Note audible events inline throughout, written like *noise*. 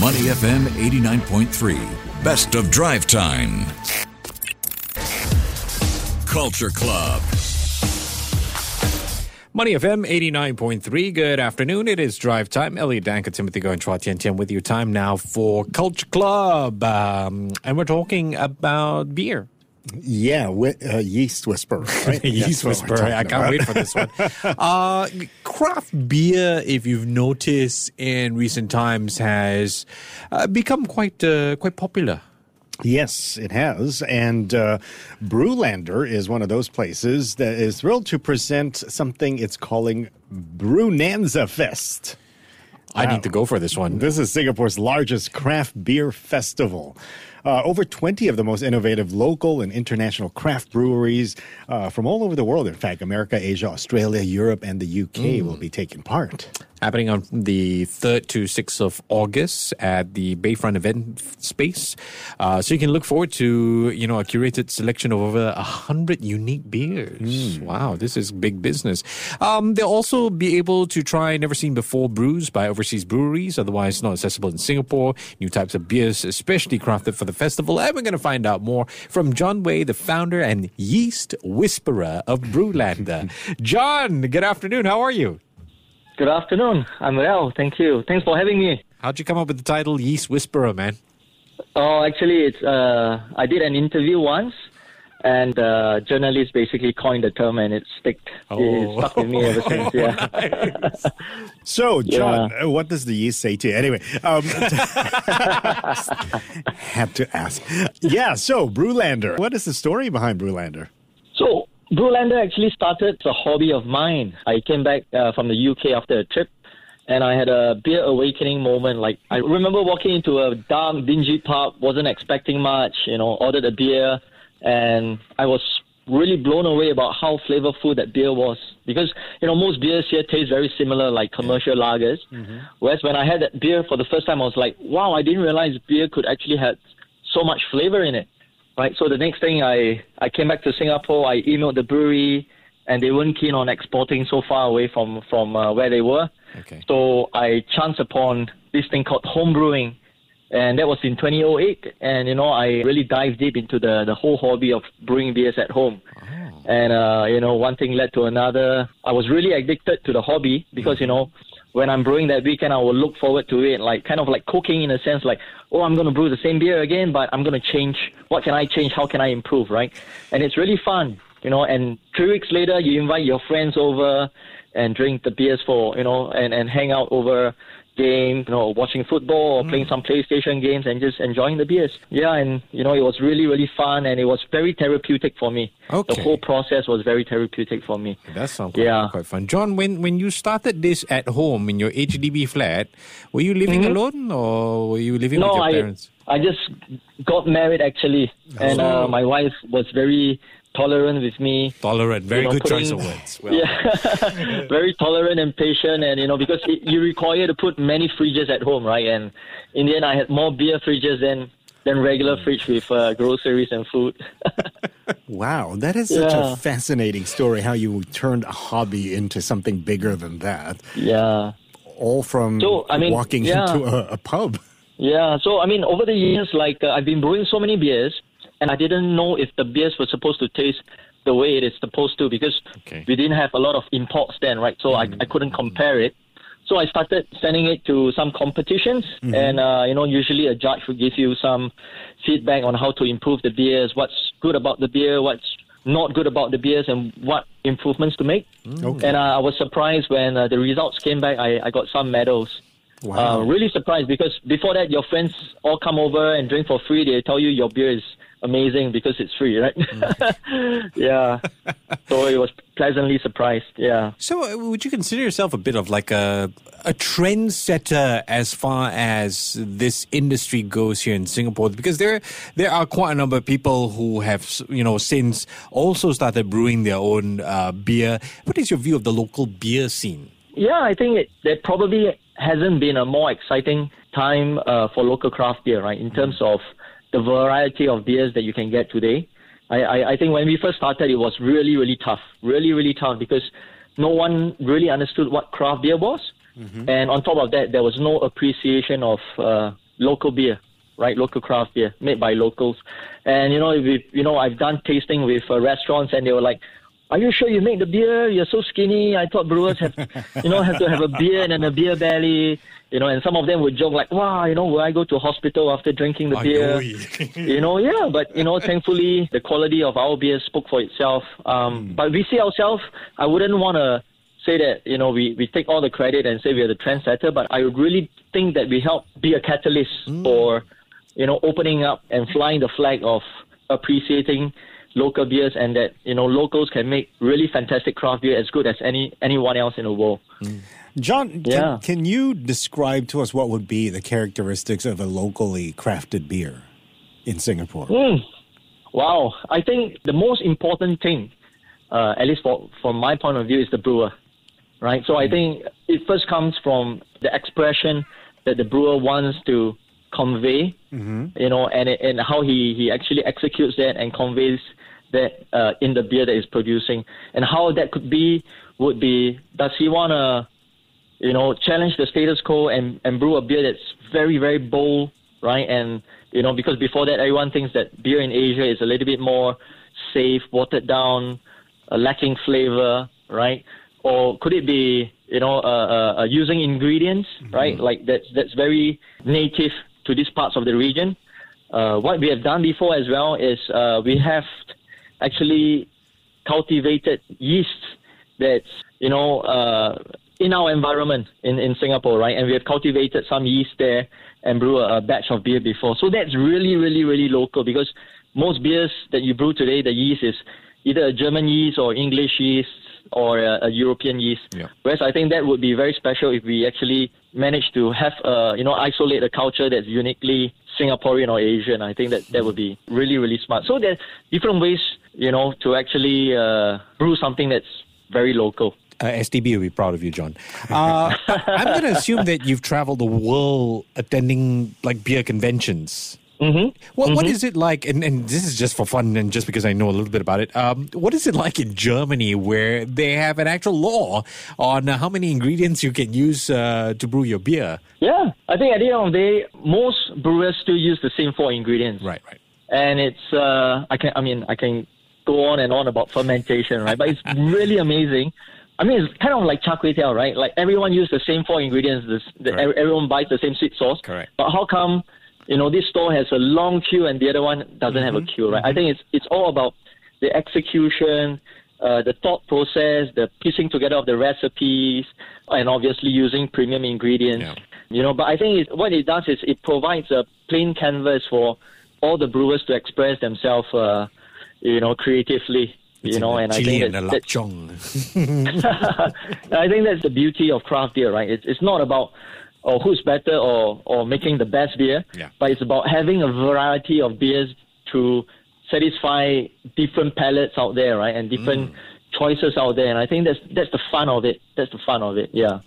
Money FM 89.3. Best of drive time. Culture Club. Money FM 89.3. Good afternoon. It is drive time. Elliot Danker, Timothy Go, and Chua Tian Tian with you. time now for Culture Club. Um, and we're talking about beer. Yeah, wi- uh, yeast whisperer. Right? *laughs* Yeast That's whisperer. I can't about. wait for this one. uh, *laughs* craft beer, if you've noticed in recent times, has uh, become quite uh, quite popular. Yes, it has. And uh, Brewlander is one of those places that is thrilled to present something it's calling Brewnanza Fest. I need to go for this one. This is Singapore's largest craft beer festival. Uh, over 20 of the most innovative local and international craft breweries uh, from all over the world, in fact, America, Asia, Australia, Europe, and the UK will be taking part. happening on the 3rd to 6th of August at the Bayfront event space. Uh, so you can look forward to, you know, a curated selection of over 100 unique beers. Wow, this is big business. Um, they'll also be able to try never seen before brews by overseas breweries, otherwise not accessible in Singapore, new types of beers, especially crafted for the festival. And we're going to find out more from John Wei, the founder and yeast whisperer of Brewlander. *laughs* John, good afternoon. How are you? Good afternoon. I'm well, thank you. Thanks for having me. How'd you come up with the title Yeast Whisperer, man? Oh, actually, it's uh, I did an interview once, and uh, journalists basically coined the term, and it stick. Oh. It stuck with me ever *laughs* since. Yeah. *laughs* So, John, uh, what does the yeast say to you? Anyway, um, *laughs* had to ask. Yeah, so Brewlander. What is the story behind Brewlander? So, Brewlander actually started as a hobby of mine. I came back uh, from the UK after a trip, and I had a beer awakening moment. Like I remember walking into a dark, dingy pub, wasn't expecting much. You know, ordered a beer, and I was really blown away about how flavorful that beer was. Because you know most beers here taste very similar, like commercial lagers. Whereas when I had that beer for the first time, I was like, wow, I didn't realize beer could actually have so much flavor in it right? So the next thing I, I came back to Singapore, I emailed the brewery, and they weren't keen on exporting so far away from from uh, where they were. Okay. So I chanced upon this thing called home brewing, and that was in 2008. And you know, I really dived deep into the the whole hobby of brewing beers at home. And uh, you know, one thing led to another. I was really addicted to the hobby because you know, when I'm brewing that weekend, I will look forward to it, like kind of like cooking in a sense, like oh, I'm going to brew the same beer again, but I'm going to change. What can I change? How can I improve? Right? And it's really fun, you know. And three weeks later, you invite your friends over and drink the beers for you know, and and hang out over game, you know, watching football or playing some PlayStation games and just enjoying the beers. Yeah, and you know, it was really really fun and it was very therapeutic for me. Okay. The whole process was very therapeutic for me. That sounds quite, Yeah. quite fun. John, when, when you started this at home in your HDB flat, were you living alone or were you living Mm-hmm. No, with your I parents? I just got married actually, and uh, my wife was very tolerant with me. Tolerant, very you know, good choice of words. *laughs* Well, yeah, *laughs* *laughs* very tolerant and patient, and you know because it, you require to put many fridges at home, right? And in the end, I had more beer fridges than than regular fridge with uh, groceries and food. Wow, that is such a fascinating story how you turned a hobby into something bigger than that. yeah, All from So, I mean, walking yeah. into a, a pub. yeah. So I mean, over the years, like uh, I've been brewing so many beers, and I didn't know if the beers were supposed to taste the way it is supposed to because Okay. we didn't have a lot of imports then, right? So I, I couldn't compare it. So I started sending it to some competitions, and uh, you know, usually a judge would give you some feedback on how to improve the beers, what's good about the beer, what's not good about the beers, and what improvements to make. Okay. And uh, I was surprised when uh, the results came back. I, I got some medals. Wow. Uh, really surprised because before that, your friends all come over and drink for free. They tell you your beer is amazing because it's free, right? *laughs* yeah. So it was pleasantly surprised. Yeah. So, uh, would you consider yourself a bit of like a a trendsetter as far as this industry goes here in Singapore? Because there there are quite a number of people who have you know since also started brewing their own uh, beer. What is your view of the local beer scene? Yeah, I think it, there probably hasn't been a more exciting time uh, for local craft beer, right? In terms of the variety of beers that you can get today. I, I, I think when we first started, it was really, really tough. Really, really tough because no one really understood what craft beer was. And on top of that, there was no appreciation of uh, local beer, right? Local craft beer made by locals. And you know, we, you know, I've done tasting with uh, restaurants, and they were like, "Are you sure you make the beer? You're so skinny. I thought brewers have, *laughs* you know, have to have a beer and then a beer belly." You know, and some of them would joke like, "Wow, you know, will I go to hospital after drinking the beer?" *laughs* you know, yeah. But you know, thankfully, the quality of our beer spoke for itself. Um, But we see ourselves. I wouldn't want to say that you know we, we take all the credit and say we are the trendsetter, but I really think that we help be a catalyst for you know opening up and flying the flag of appreciating local beers and that you know locals can make really fantastic craft beer as good as any anyone else in the world. John, can, Yeah. can you describe to us what would be the characteristics of a locally crafted beer in Singapore? Wow, I think the most important thing, uh, at least for from my point of view, is the brewer, right? So I think it first comes from the expression that the brewer wants to convey, you know, and and how he he actually executes that and conveys that uh, in the beer that he's producing, and how that could be would be does he want to you know, challenge the status quo and, and brew a beer that's very, very bold, right? And, you know, because before that, everyone thinks that beer in Asia is a little bit more safe, watered down, uh, lacking flavor, right? Or could it be, you know, uh, uh, uh, using ingredients, right? Like that's, that's very native to these parts of the region. Uh, what we have done before as well is uh, we have actually cultivated yeast that's you know uh, in our environment in, in Singapore, right? And we have cultivated some yeast there and brew a, a batch of beer before. So that's really, really, really local because most beers that you brew today, the yeast is either a German yeast or English yeast or a, a European yeast. Yeah. Whereas I think that would be very special if we actually manage to have, uh, you know, isolate a culture that's uniquely Singaporean or Asian. I think that that would be really, really smart. So there's different ways, you know, to actually uh, brew something that's very local. Uh, STB will be proud of you, John. Uh, *laughs* I'm going to assume that you've traveled the world attending like beer conventions. Mm-hmm. What, what is it like? And, and this is just for fun and just because I know a little bit about it. Um, what is it like in Germany where they have an actual law on how many ingredients you can use uh, to brew your beer? Yeah, I think at the end of the day, most brewers still use the same four ingredients. Right, right. and it's uh, I can I mean I can go on and on about fermentation, right? But it's *laughs* really amazing. I mean, it's kind of like char kway teow, right? Like everyone uses the same four ingredients. This, the, everyone buys the same sweet sauce. Correct. But how come, you know, this store has a long queue and the other one doesn't have a queue, right? I think it's it's all about the execution, uh, the thought process, the piecing together of the recipes, and obviously using premium ingredients. Yeah. You know, but I think it, what it does is it provides a plain canvas for all the brewers to express themselves, uh, you know, creatively. you know, and I think and that, that. *laughs* *laughs* I think that's the beauty of craft beer, right? It's it's not about or who's better or or making the best beer, Yeah. but it's about having a variety of beers to satisfy different palates out there, right? And different Mm. choices out there. And I think that's that's the fun of it. That's the fun of it. Yeah.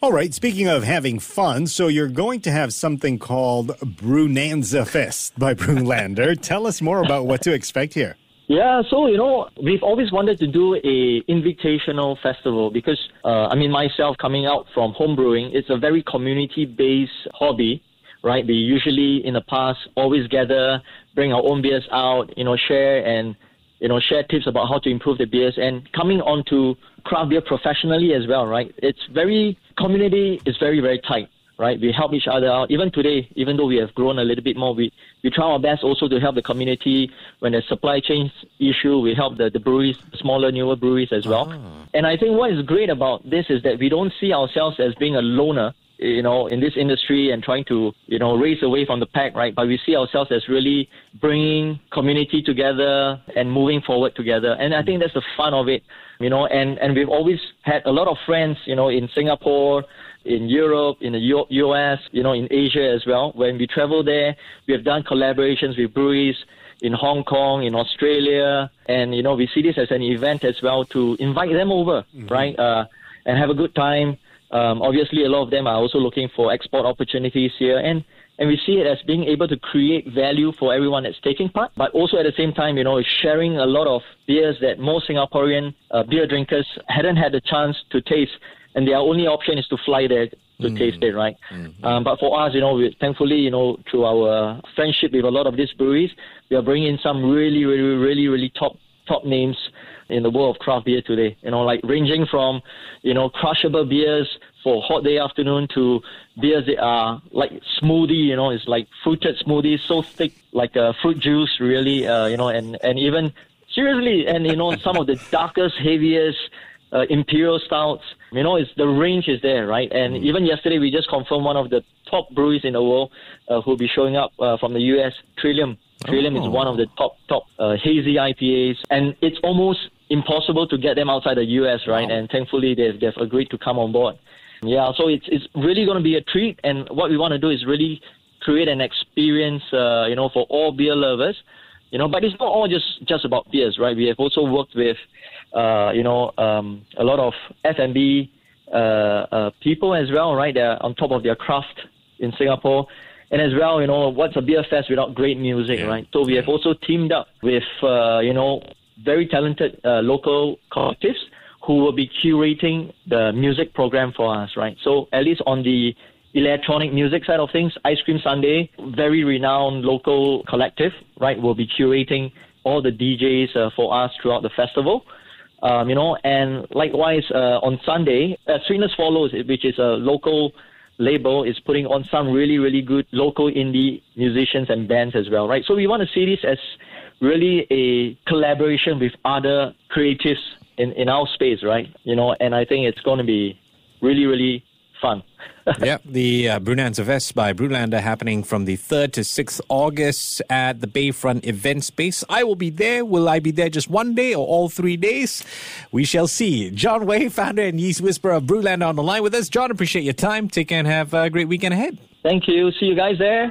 All right, speaking of having fun, so you're going to have something called Brewnanza Fest by Brewlander. *laughs* Tell us more about what to expect here. Yeah, so you know, we've always wanted to do a invitational festival because uh, I mean myself coming out from homebrewing, it's a very community-based hobby, right? We usually in the past always gather, bring our own beers out, you know, share and you know share tips about how to improve the beers and coming on to craft beer professionally as well, right? It's very community is very very tight right? We help each other out. Even today, even though we have grown a little bit more, we, we try our best also to help the community. When there's supply chain issue, we help the, the breweries, smaller, newer breweries as well. Ah. And I think what is great about this is that we don't see ourselves as being a loner, you know, in this industry and trying to, you know, race away from the pack, right? But we see ourselves as really bringing community together and moving forward together. And I think that's the fun of it, you know, and, and we've always had a lot of friends, you know, in Singapore, in Europe, in the U- US, you know, in Asia as well. When we travel there, we have done collaborations with breweries in Hong Kong, in Australia, and you know, we see this as an event as well to invite them over, right, uh, and have a good time. Um, obviously, a lot of them are also looking for export opportunities here, and and we see it as being able to create value for everyone that's taking part, but also at the same time, you know, sharing a lot of beers that most Singaporean uh, beer drinkers hadn't had the chance to taste and their only option is to fly there to taste it, right? Um, but for us, you know, we, thankfully, you know, through our friendship with a lot of these breweries, we are bringing in some really, really, really, really top top names in the world of craft beer today. You know, like ranging from, you know, crushable beers for hot day afternoon to beers that are like smoothie, you know, it's like fruited smoothies, so thick, like a fruit juice, really, uh, you know, and, and even seriously, and you know, some of the darkest, heaviest, uh, imperial stouts. You know, it's the range is there, right? And even yesterday, we just confirmed one of the top breweries in the world uh, who'll be showing up uh, from the US, Trillium. Trillium is one of the top top uh, hazy IPAs, and it's almost impossible to get them outside the US, right? And thankfully, they've they've agreed to come on board. Yeah, so it's it's really going to be a treat, and what we want to do is really create an experience, uh, you know, for all beer lovers. You know, but it's not all just just about beers, right? We have also worked with, uh, you know, um, a lot of F&B uh, uh, people as well, right? They're on top of their craft in Singapore. And as well, you know, what's a beer fest without great music, Yeah. right? So we have also teamed up with, uh, you know, very talented uh, local collectives who will be curating the music program for us, right? So at least on the electronic music side of things, Ice Cream Sunday, very renowned local collective, right, will be curating all the DJs uh, for us throughout the festival. Um, you know, and likewise uh, on Sunday, uh, Sweetness Follows, which is a local label, is putting on some really, really good local indie musicians and bands as well, right? So we want to see this as really a collaboration with other creatives in, in our space, right? You know, and I think it's going to be really, really fun. *laughs* yep, the uh, Brewnanza Fest by Brewlander happening from the 3rd to 6th August at the Bayfront Event Space. I will be there. Will I be there just one day or all three days? We shall see. John Wei, founder and yeast whisperer of Brewlander on the line with us. John, appreciate your time. Take care and have a great weekend ahead. Thank you. See you guys there.